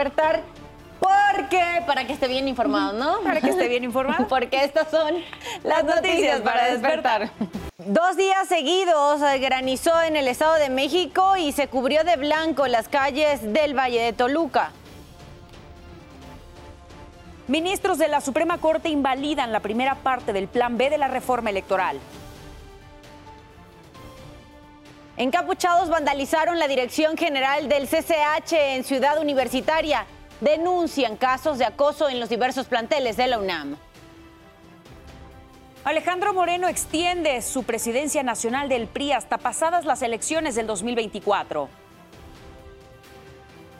despertar. Porque, para que esté bien informado, ¿no? Para que esté bien informado. Porque estas son las noticias para despertar. Dos días seguidos granizó en el Estado de México y se cubrió de blanco las calles del Valle de Toluca. Ministros de la Suprema Corte invalidan la primera parte del Plan B de la reforma electoral. Encapuchados vandalizaron la Dirección General del CCH en Ciudad Universitaria. Denuncian casos de acoso en los diversos planteles de la UNAM. Alejandro Moreno extiende su presidencia nacional del PRI hasta pasadas las elecciones del 2024.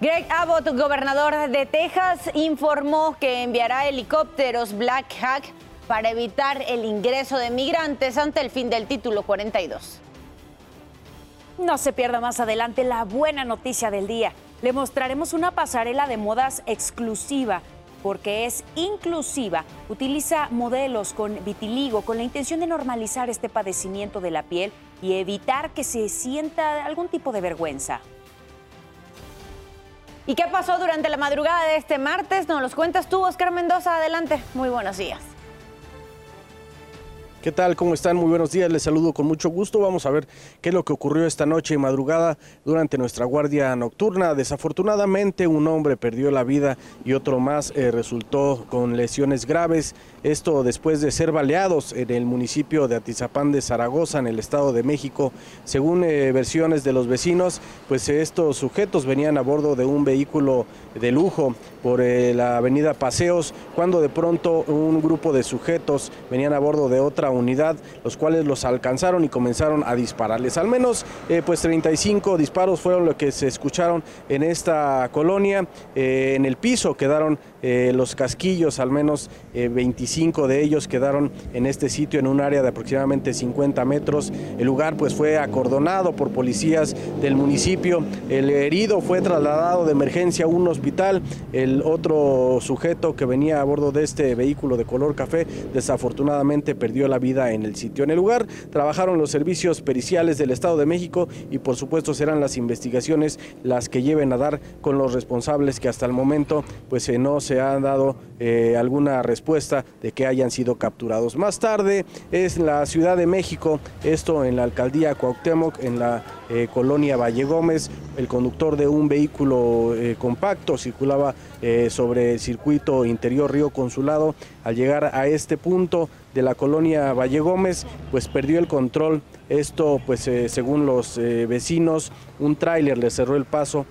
Greg Abbott, gobernador de Texas, informó que enviará helicópteros Black Hawk para evitar el ingreso de migrantes ante el fin del título 42. No se pierda más adelante la buena noticia del día. Le mostraremos una pasarela de modas exclusiva porque es inclusiva. Utiliza modelos con vitiligo con la intención de normalizar este padecimiento de la piel y evitar que se sienta algún tipo de vergüenza. ¿Y qué pasó durante la madrugada de este martes? Nos los cuentas tú, Oscar Mendoza. Adelante. Muy buenos días. ¿Qué tal? ¿Cómo están? Muy buenos días. Les saludo con mucho gusto. Vamos a ver qué es lo que ocurrió esta noche y madrugada durante nuestra guardia nocturna. Desafortunadamente, un hombre perdió la vida y otro más eh, resultó con lesiones graves. Esto después de ser baleados en el municipio de Atizapán de Zaragoza, en el Estado de México. Según eh, versiones de los vecinos, pues estos sujetos venían a bordo de un vehículo de lujo por eh, la avenida Paseos, cuando de pronto un grupo de sujetos venían a bordo de otra unidad, los cuales los alcanzaron y comenzaron a dispararles. Al menos eh, pues 35 disparos fueron lo que se escucharon en esta colonia. Eh, en el piso quedaron eh, los casquillos, al menos 25 de ellos quedaron en este sitio en un área de aproximadamente 50 metros. El lugar pues fue acordonado por policías del municipio. El herido fue trasladado de emergencia a un hospital. El otro sujeto que venía a bordo de este vehículo de color café desafortunadamente perdió la vida en el sitio. En el lugar trabajaron los servicios periciales del Estado de México y por supuesto serán las investigaciones las que lleven a dar con los responsables que hasta el momento pues eh, no se ha dado eh, alguna respuesta de que hayan sido capturados. Más tarde es la Ciudad de México, esto en la alcaldía Cuauhtémoc, en la eh, colonia Valle Gómez, el conductor de un vehículo compacto circulaba sobre el circuito interior Río Consulado. Al llegar a este punto de la colonia Valle Gómez, pues perdió el control. Esto, pues según los vecinos, un tráiler le cerró el paso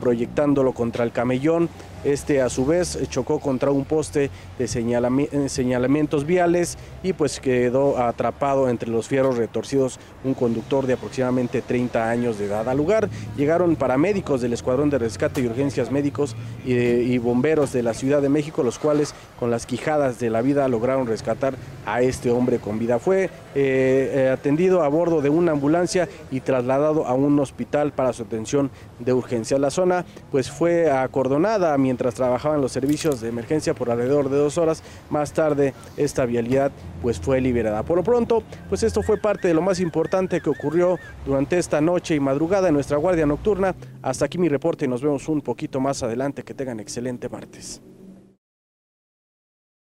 proyectándolo contra el camellón. Este a su vez chocó contra un poste de señalamientos viales y pues quedó atrapado entre los fierros retorcidos un conductor de aproximadamente 30 años de edad. Al lugar llegaron paramédicos del Escuadrón de Rescate y Urgencias Médicos y, bomberos de la Ciudad de México, los cuales con las quijadas de la vida lograron rescatar a este hombre con vida. Fue eh, eh, atendido a bordo de una ambulancia y trasladado a un hospital para su atención de urgencia. La zona pues fue acordonada mientras mientras trabajaban los servicios de emergencia por alrededor de dos horas. Más tarde esta vialidad pues fue liberada. Por lo pronto, pues esto fue parte de lo más importante que ocurrió durante esta noche y madrugada en nuestra guardia nocturna. Hasta aquí mi reporte y nos vemos un poquito más adelante. Que tengan excelente martes.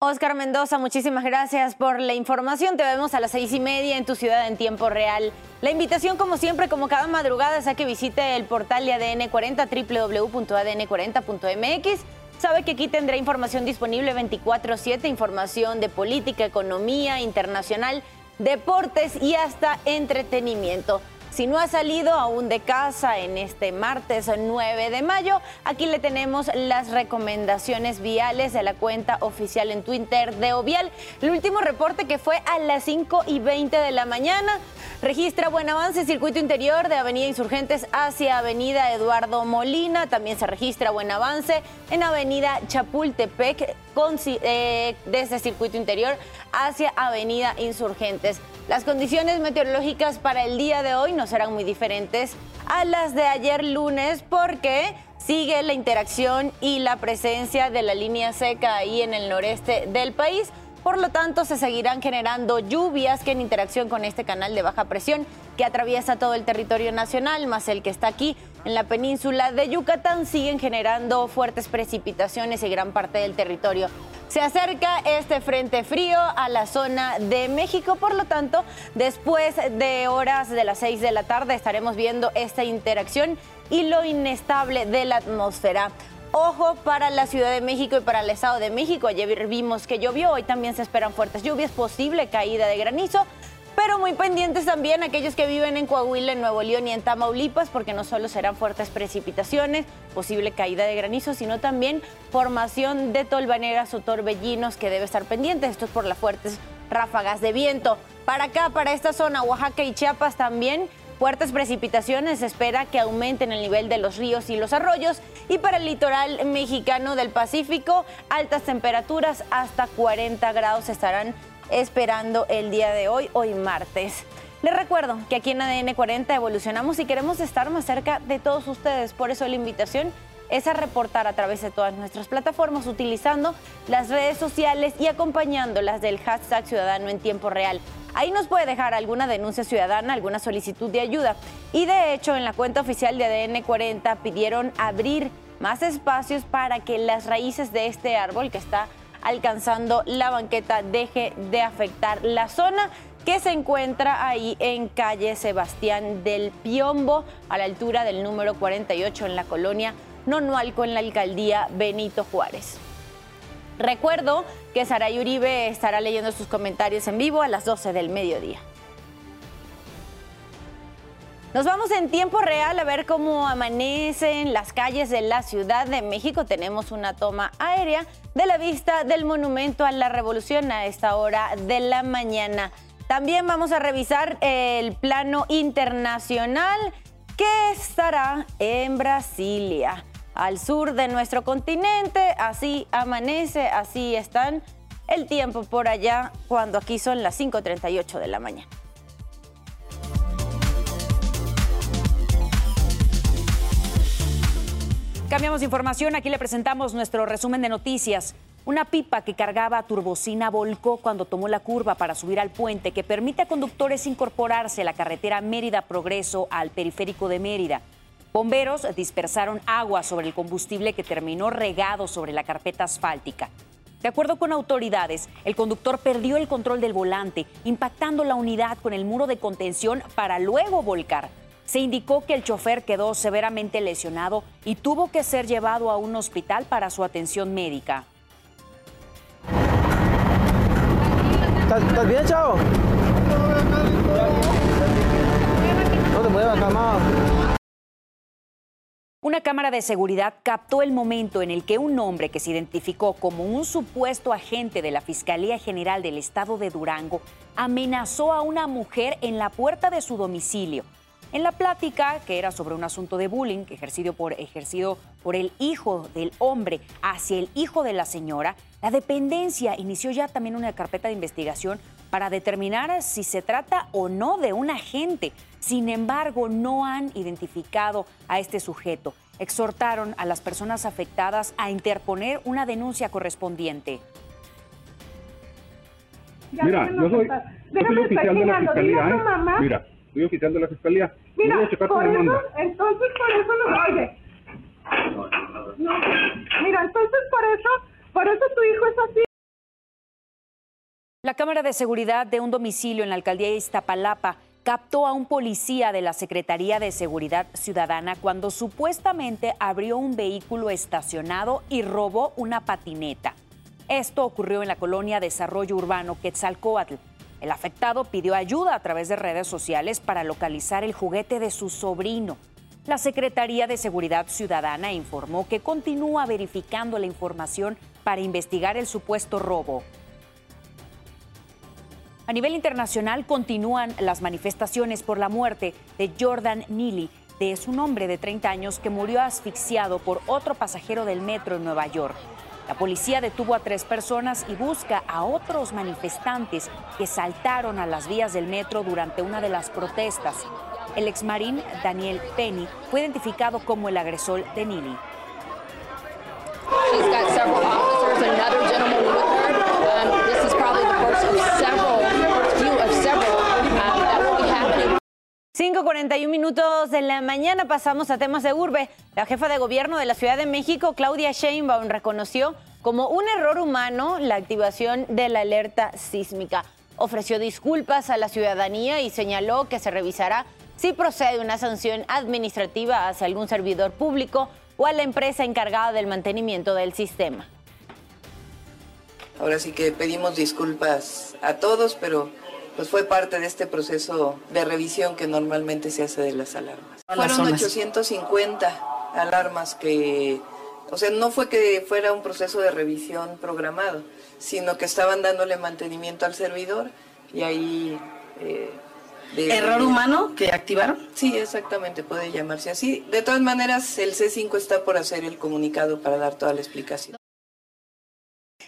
Oscar Mendoza, muchísimas gracias por la información. Te vemos a las seis y media en tu ciudad en tiempo real. La invitación, como siempre, como cada madrugada, es a que visite el portal de ADN 40, www.adn40.mx. Sabe que aquí tendrá información disponible 24-7, información de política, economía, internacional, deportes y hasta entretenimiento. Si no ha salido aún de casa en este martes 9 de mayo, aquí le tenemos las recomendaciones viales de la cuenta oficial en Twitter de Ovial. El último reporte que fue a las 5 y 20 de la mañana. Registra buen avance circuito interior de Avenida Insurgentes hacia Avenida Eduardo Molina. También se registra buen avance en Avenida Chapultepec eh, desde circuito interior hacia Avenida Insurgentes. Las condiciones meteorológicas para el día de hoy no serán muy diferentes a las de ayer lunes porque sigue la interacción y la presencia de la línea seca ahí en el noreste del país. Por lo tanto, se seguirán generando lluvias que en interacción con este canal de baja presión que atraviesa todo el territorio nacional, más el que está aquí en la península de Yucatán siguen generando fuertes precipitaciones y gran parte del territorio. Se acerca este frente frío a la zona de México, por lo tanto, después de horas de las 6 de la tarde estaremos viendo esta interacción y lo inestable de la atmósfera. Ojo para la Ciudad de México y para el Estado de México. Ayer vimos que llovió, hoy también se esperan fuertes lluvias, posible caída de granizo. Pero muy pendientes también aquellos que viven en Coahuila, en Nuevo León y en Tamaulipas, porque no solo serán fuertes precipitaciones, posible caída de granizo, sino también formación de tolvaneras o torbellinos que debe estar pendiente. Esto es por las fuertes ráfagas de viento. Para acá, para esta zona, Oaxaca y Chiapas también, fuertes precipitaciones. Se espera que aumenten el nivel de los ríos y los arroyos. Y para el litoral mexicano del Pacífico, altas temperaturas hasta 40 grados estarán esperando el día de hoy, hoy martes. Les recuerdo que aquí en ADN 40 evolucionamos y queremos estar más cerca de todos ustedes. Por eso la invitación es a reportar a través de todas nuestras plataformas utilizando las redes sociales y acompañándolas del hashtag Ciudadano en tiempo real. Ahí nos puede dejar alguna denuncia ciudadana, alguna solicitud de ayuda. Y de hecho, en la cuenta oficial de ADN 40 pidieron abrir más espacios para que las raíces de este árbol que está alcanzando la banqueta deje de afectar la zona que se encuentra ahí en calle Sebastián del Piombo, a la altura del número 48 en la colonia Nonualco, en la alcaldía Benito Juárez. Recuerdo que Saray Uribe estará leyendo sus comentarios en vivo a las 12 del mediodía. Nos vamos en tiempo real a ver cómo amanecen las calles de la Ciudad de México. Tenemos una toma aérea de la vista del Monumento a la Revolución a esta hora de la mañana. También vamos a revisar el plano internacional que estará en Brasilia, al sur de nuestro continente. Así amanece, así están el tiempo por allá cuando aquí son las 5.38 de la mañana. Cambiamos información, aquí le presentamos nuestro resumen de noticias. Una pipa que cargaba turbocina volcó cuando tomó la curva para subir al puente que permite a conductores incorporarse a la carretera Mérida Progreso al periférico de Mérida. Bomberos dispersaron agua sobre el combustible que terminó regado sobre la carpeta asfáltica. De acuerdo con autoridades, el conductor perdió el control del volante, impactando la unidad con el muro de contención para luego volcar. Se indicó que el chofer quedó severamente lesionado y tuvo que ser llevado a un hospital para su atención médica. ¿Estás, bien, chavo? No te muevas, calmado. Una cámara de seguridad captó el momento en el que un hombre que se identificó como un supuesto agente de la Fiscalía General del Estado de Durango amenazó a una mujer en la puerta de su domicilio. En la plática, que era sobre un asunto de bullying ejercido por, ejercido por el hijo del hombre hacia el hijo de la señora, la dependencia inició ya también una carpeta de investigación para determinar si se trata o no de un agente. Sin embargo, no han identificado a este sujeto. Exhortaron a las personas afectadas a interponer una denuncia correspondiente. Mira, yo soy, oficial de la fiscalía, ¿eh? Mira, soy oficial de la fiscalía. Mira, por eso, entonces por eso no, oye. mira, entonces por eso, por eso tu hijo es así. La cámara de seguridad de un domicilio en la alcaldía de Iztapalapa captó a un policía de la Secretaría de Seguridad Ciudadana cuando supuestamente abrió un vehículo estacionado y robó una patineta. Esto ocurrió en la colonia Desarrollo Urbano Quetzalcoatl. El afectado pidió ayuda a través de redes sociales para localizar el juguete de su sobrino. La Secretaría de Seguridad Ciudadana informó que continúa verificando la información para investigar el supuesto robo. A nivel internacional continúan las manifestaciones por la muerte de Jordan Neely, de su hombre de 30 años que murió asfixiado por otro pasajero del metro en Nueva York. La policía detuvo a tres personas y busca a otros manifestantes que saltaron a las vías del metro durante una de las protestas. El exmarín Daniel Penny fue identificado como el agresor de Nini. 5.41 minutos de la mañana pasamos a temas de urbe. La jefa de gobierno de la Ciudad de México, Claudia Sheinbaum, reconoció como un error humano la activación de la alerta sísmica. Ofreció disculpas a la ciudadanía y señaló que se revisará si procede una sanción administrativa hacia algún servidor público o a la empresa encargada del mantenimiento del sistema. Ahora sí que pedimos disculpas a todos, pero pues fue parte de este proceso de revisión que normalmente se hace de las alarmas. Fueron 850 alarmas que, o sea, no fue que fuera un proceso de revisión programado, sino que estaban dándole mantenimiento al servidor y ahí... Eh, ¿Error humano que activaron? Sí, exactamente, puede llamarse así. De todas maneras, el C5 está por hacer el comunicado para dar toda la explicación.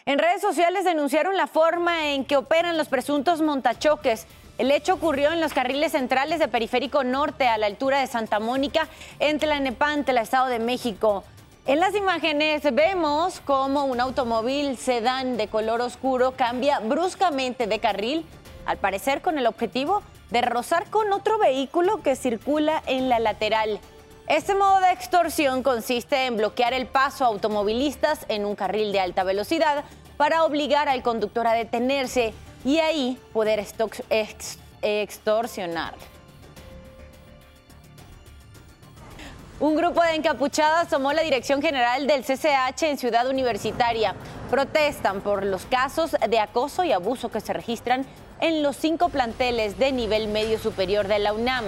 En redes sociales denunciaron la forma en que operan los presuntos montachoques. El hecho ocurrió en los carriles centrales de Periférico Norte, a la altura de Santa Mónica, entre la el Estado de México. En las imágenes vemos cómo un automóvil sedán de color oscuro cambia bruscamente de carril, al parecer con el objetivo de rozar con otro vehículo que circula en la lateral. Este modo de extorsión consiste en bloquear el paso a automovilistas en un carril de alta velocidad para obligar al conductor a detenerse y ahí poder extorsionar. Un grupo de encapuchadas tomó la dirección general del CCH en Ciudad Universitaria. Protestan por los casos de acoso y abuso que se registran en los cinco planteles de nivel medio superior de la UNAM.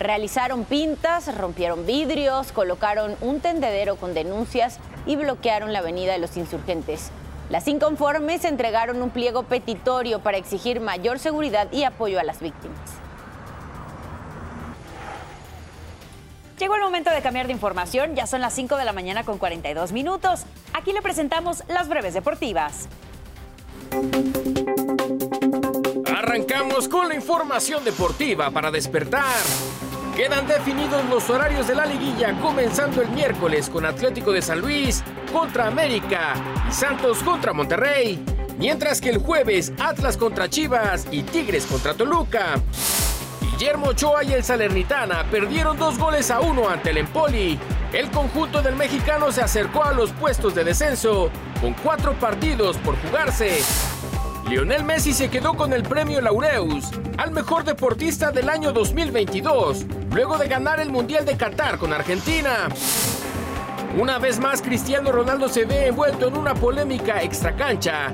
Realizaron pintas, rompieron vidrios, colocaron un tendedero con denuncias y bloquearon la avenida de los insurgentes. Las inconformes entregaron un pliego petitorio para exigir mayor seguridad y apoyo a las víctimas. Llegó el momento de cambiar de información, ya son las 5 de la mañana con 42 minutos. Aquí le presentamos las breves deportivas. Arrancamos con la información deportiva para despertar. Quedan definidos los horarios de la liguilla comenzando el miércoles con Atlético de San Luis contra América y Santos contra Monterrey, mientras que el jueves Atlas contra Chivas y Tigres contra Toluca. Guillermo Ochoa y el Salernitana perdieron dos goles a uno ante el Empoli. El conjunto del mexicano se acercó a los puestos de descenso con cuatro partidos por jugarse Lionel Messi se quedó con el premio Laureus al mejor deportista del año 2022, luego de ganar el Mundial de Qatar con Argentina. Una vez más, Cristiano Ronaldo se ve envuelto en una polémica extracancha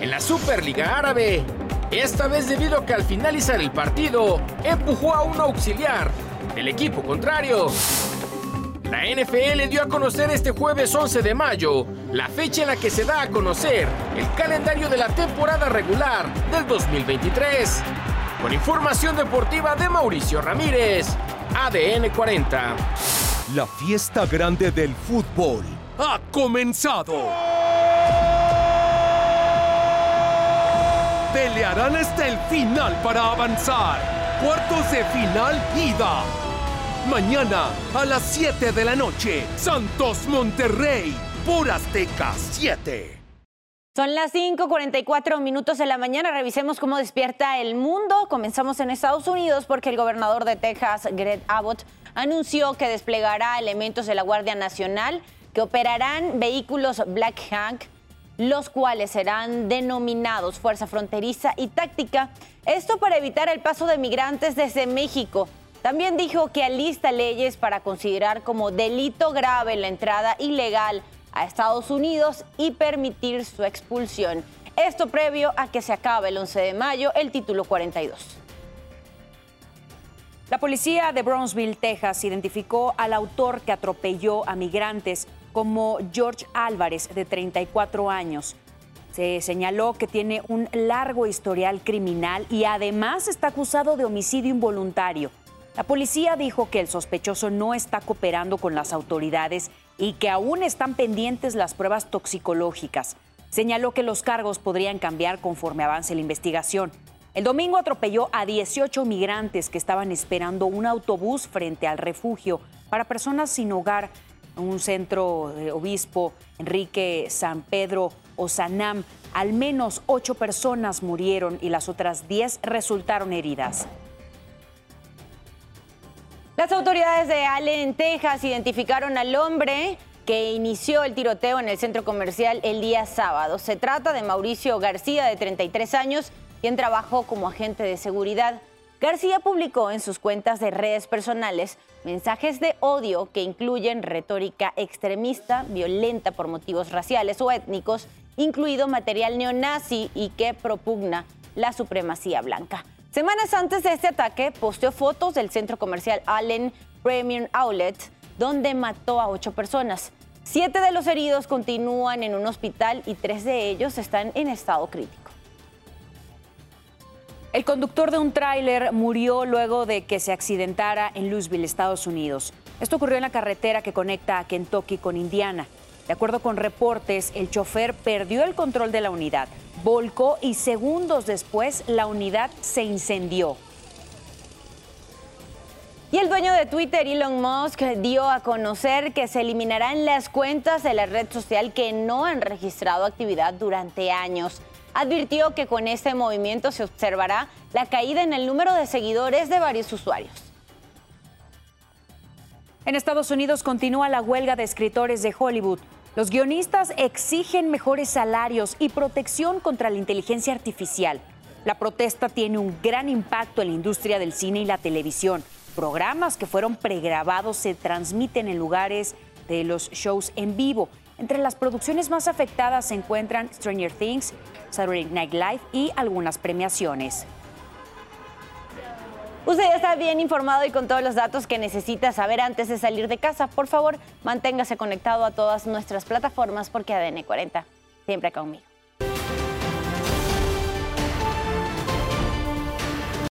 en la Superliga Árabe. Esta vez debido a que al finalizar el partido empujó a un auxiliar del equipo contrario. La NFL dio a conocer este jueves 11 de mayo la fecha en la que se da a conocer el calendario de la temporada regular del 2023. Con información deportiva de Mauricio Ramírez, ADN 40. La fiesta grande del fútbol ha comenzado. Pelearán hasta el final para avanzar. Cuartos de final ida Mañana a las 7 de la noche, Santos Monterrey, por Azteca 7. Son las 5:44 minutos de la mañana. Revisemos cómo despierta el mundo. Comenzamos en Estados Unidos porque el gobernador de Texas, Greg Abbott, anunció que desplegará elementos de la Guardia Nacional que operarán vehículos Black Hank, los cuales serán denominados Fuerza Fronteriza y Táctica. Esto para evitar el paso de migrantes desde México. También dijo que alista leyes para considerar como delito grave la entrada ilegal a Estados Unidos y permitir su expulsión. Esto previo a que se acabe el 11 de mayo el título 42. La policía de Brownsville, Texas, identificó al autor que atropelló a migrantes como George Álvarez, de 34 años. Se señaló que tiene un largo historial criminal y además está acusado de homicidio involuntario. La policía dijo que el sospechoso no está cooperando con las autoridades y que aún están pendientes las pruebas toxicológicas. Señaló que los cargos podrían cambiar conforme avance la investigación. El domingo atropelló a 18 migrantes que estaban esperando un autobús frente al refugio para personas sin hogar, un centro de obispo Enrique San Pedro Osanam. Al menos ocho personas murieron y las otras 10 resultaron heridas. Las autoridades de Allen, Texas, identificaron al hombre que inició el tiroteo en el centro comercial el día sábado. Se trata de Mauricio García, de 33 años, quien trabajó como agente de seguridad. García publicó en sus cuentas de redes personales mensajes de odio que incluyen retórica extremista, violenta por motivos raciales o étnicos, incluido material neonazi y que propugna la supremacía blanca. Semanas antes de este ataque, posteó fotos del centro comercial Allen Premium Outlet, donde mató a ocho personas. Siete de los heridos continúan en un hospital y tres de ellos están en estado crítico. El conductor de un tráiler murió luego de que se accidentara en Louisville, Estados Unidos. Esto ocurrió en la carretera que conecta a Kentucky con Indiana. De acuerdo con reportes, el chofer perdió el control de la unidad, volcó y segundos después la unidad se incendió. Y el dueño de Twitter, Elon Musk, dio a conocer que se eliminarán las cuentas de la red social que no han registrado actividad durante años advirtió que con este movimiento se observará la caída en el número de seguidores de varios usuarios. En Estados Unidos continúa la huelga de escritores de Hollywood. Los guionistas exigen mejores salarios y protección contra la inteligencia artificial. La protesta tiene un gran impacto en la industria del cine y la televisión. Programas que fueron pregrabados se transmiten en lugares de los shows en vivo entre las producciones más afectadas se encuentran Stranger Things, Saturday Night Live y algunas premiaciones. Usted ya está bien informado y con todos los datos que necesita saber antes de salir de casa. Por favor, manténgase conectado a todas nuestras plataformas porque ADN 40 siempre conmigo.